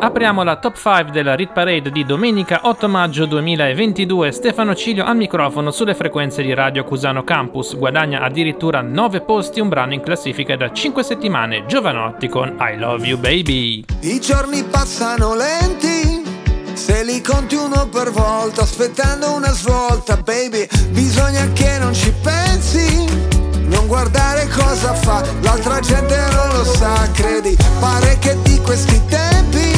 Apriamo la top 5 della Rit Parade di domenica 8 maggio 2022. Stefano Cilio al microfono sulle frequenze di Radio Cusano Campus. Guadagna addirittura 9 posti, un brano in classifica da 5 settimane. Giovanotti con I Love You Baby. I giorni passano lenti, se li conti uno per volta, aspettando una svolta, baby, bisogna che non ci pensi, non guardare cosa fa, l'altra gente non lo sa, credi, pare che di questi tempi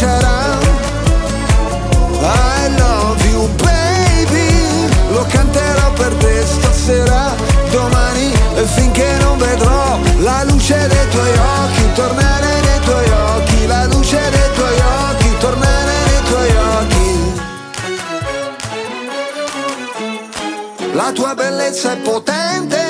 c'era. I love you baby, lo canterò per te stasera, domani e finché non vedrò la luce dei tuoi occhi, tornare nei tuoi occhi, la luce dei tuoi occhi, tornare nei tuoi occhi. La tua bellezza è potente,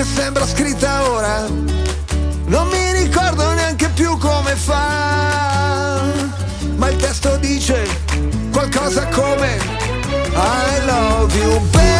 che sembra scritta ora. Non mi ricordo neanche più come fa, ma il testo dice qualcosa come I love you baby.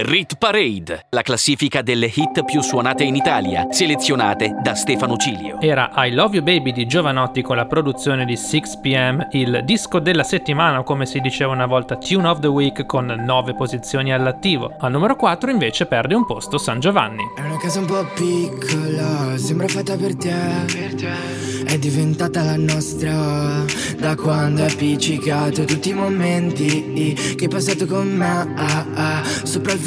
Rit Parade, la classifica delle hit più suonate in Italia, selezionate da Stefano Cilio. Era I Love You Baby di Giovanotti con la produzione di 6pm, il disco della settimana come si diceva una volta Tune of the Week con 9 posizioni all'attivo. Al numero 4 invece perde un posto San Giovanni. È una casa un po' piccola, sembra fatta per te. È diventata la nostra da quando hai appiccicato tutti i momenti che hai passato con me. ah, ah, sopra il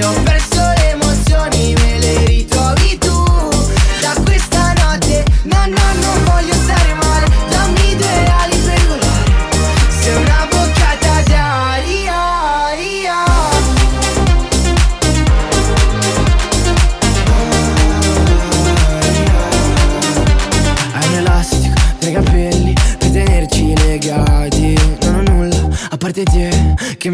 pelle,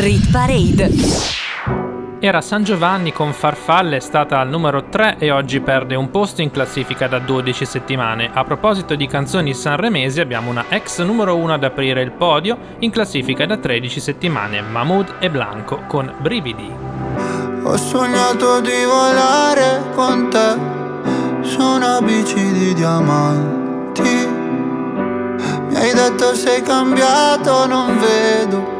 Rit Parade. Era San Giovanni con Farfalle, è stata al numero 3 e oggi perde un posto in classifica da 12 settimane. A proposito di canzoni sanremesi abbiamo una ex numero 1 ad aprire il podio, in classifica da 13 settimane, Mahmood e Blanco con Brividi. Ho sognato di volare con te su una bici di diamanti. Mi hai detto sei cambiato, non vedo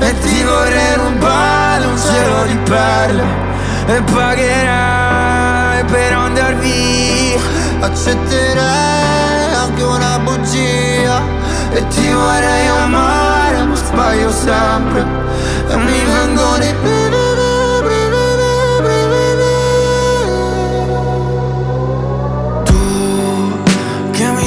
E ti vorrei rubare un cielo di perle. E pagherai per andar via. Accetterei anche una bugia. E ti vorrei amare ma sbaglio sempre. E mi vengono i brividi che mi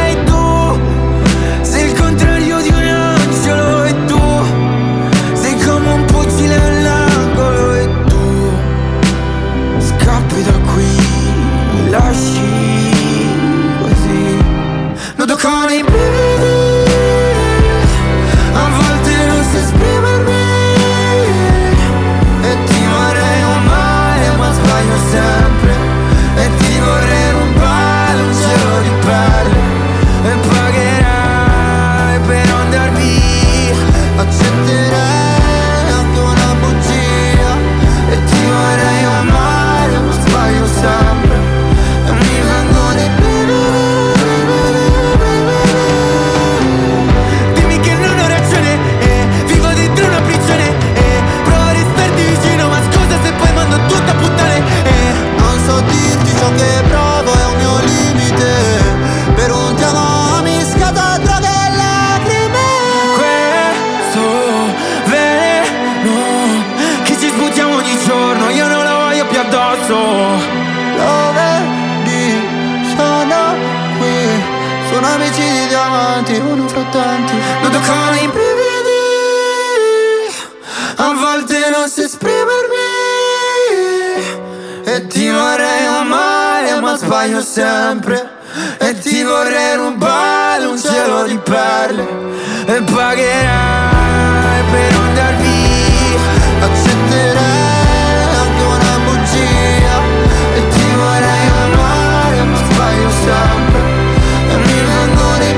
bagno sempre E ti vorrei rubare un cielo di perle. E pagherai per andar via. Accetterai anche una bugia. E ti vorrei amare ma sbaglio sempre. E mi vengo di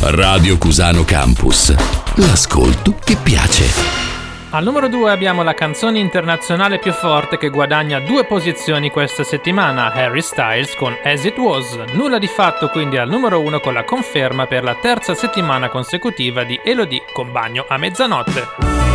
Radio Cusano Campus. L'ascolto che piace. Al numero 2 abbiamo la canzone internazionale più forte che guadagna due posizioni questa settimana, Harry Styles con As It Was. Nulla di fatto quindi al numero 1 con la conferma per la terza settimana consecutiva di Elodie con Bagno a mezzanotte.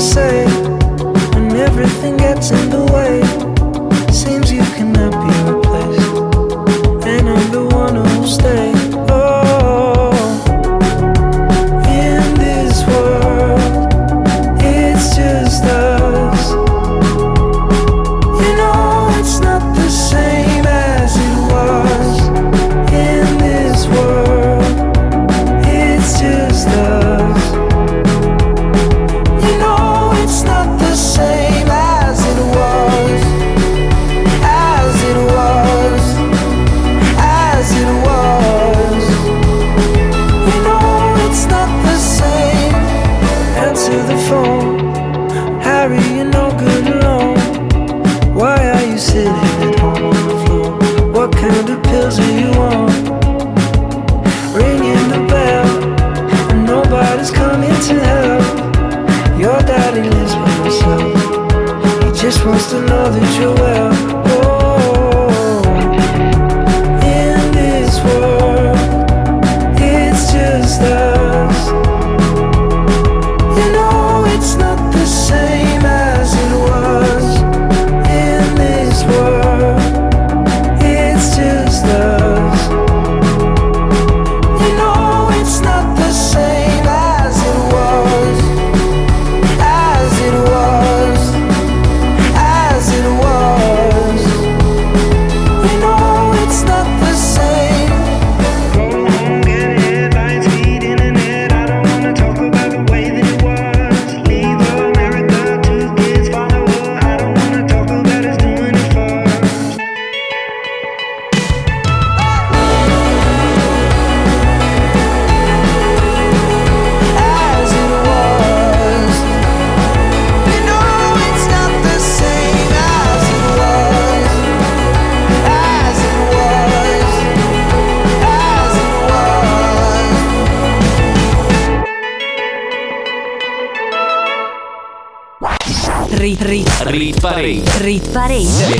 say and everything gets in the way.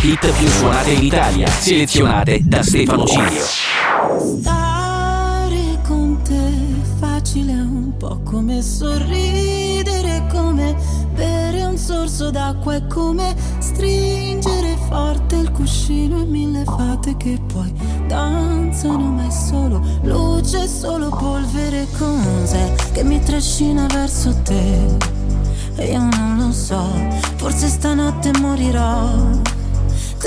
hit più suonate in Italia, selezionate da Stefano Cilio. Stare con te facile è un po' come sorridere, come bere un sorso d'acqua, è come stringere forte il cuscino e mille fate che poi danzano, ma è solo luce, solo polvere con sé che mi trascina verso te. E io non lo so, forse stanotte morirò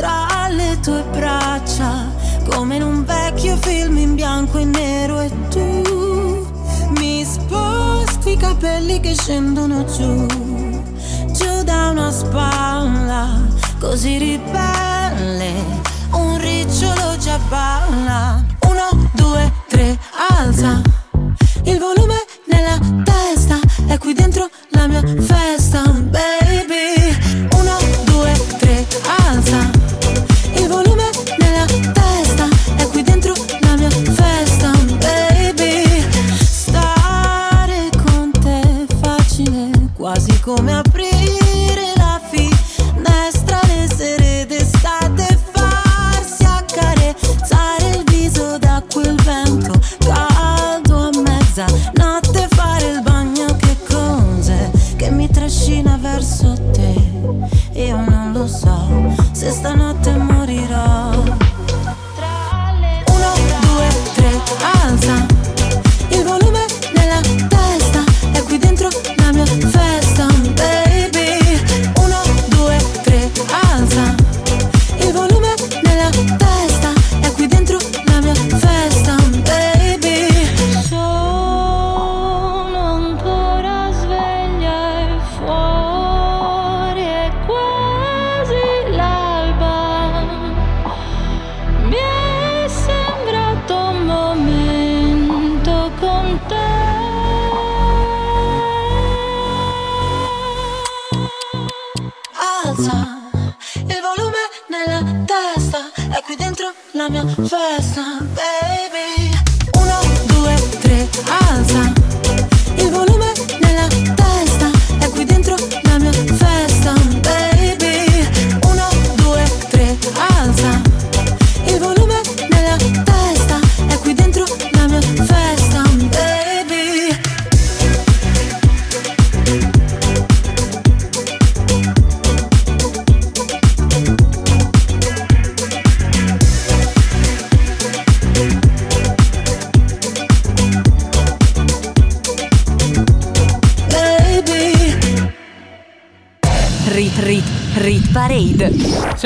tra le tue braccia, come in un vecchio film in bianco e nero e tu mi sposti i capelli che scendono giù, giù da una spalla, così ribelle, un ricciolo già balla.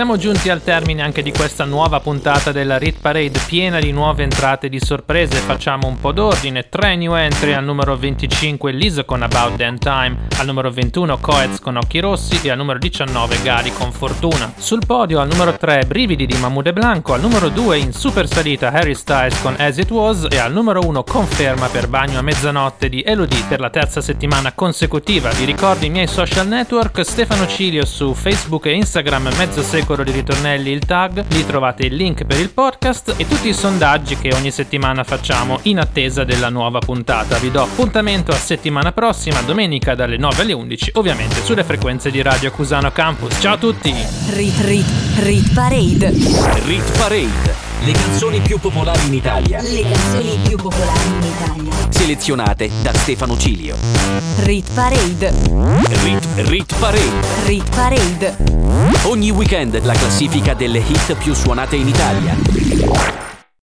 Siamo giunti al termine anche di questa nuova puntata della Rit Parade piena di nuove entrate di sorprese. Facciamo un po' d'ordine. Tre new entry al numero 25 Lisa con About Damn Time, al numero 21 Coez con Occhi Rossi e al numero 19 Gari con Fortuna. Sul podio al numero 3 Brividi di Mahmoud Blanco, al numero 2 in super salita Harry Styles con As It Was e al numero 1 conferma per Bagno a mezzanotte di Elodie per la terza settimana consecutiva. Vi ricordo i miei social network Stefano Cilio su Facebook e Instagram mezzo secolo di ritornelli il tag, lì trovate il link per il podcast e tutti i sondaggi che ogni settimana facciamo in attesa della nuova puntata. Vi do appuntamento a settimana prossima, domenica dalle 9 alle 11, ovviamente sulle frequenze di Radio Cusano Campus. Ciao a tutti! Rit Rit Rit Parade. Rit Parade. Le canzoni più popolari in Italia. Le canzoni più popolari in Italia. Selezionate da Stefano Cilio. Rit Parade. Rit, Rit Parade. Rit Parade. Ogni weekend la classifica delle hit più suonate in Italia.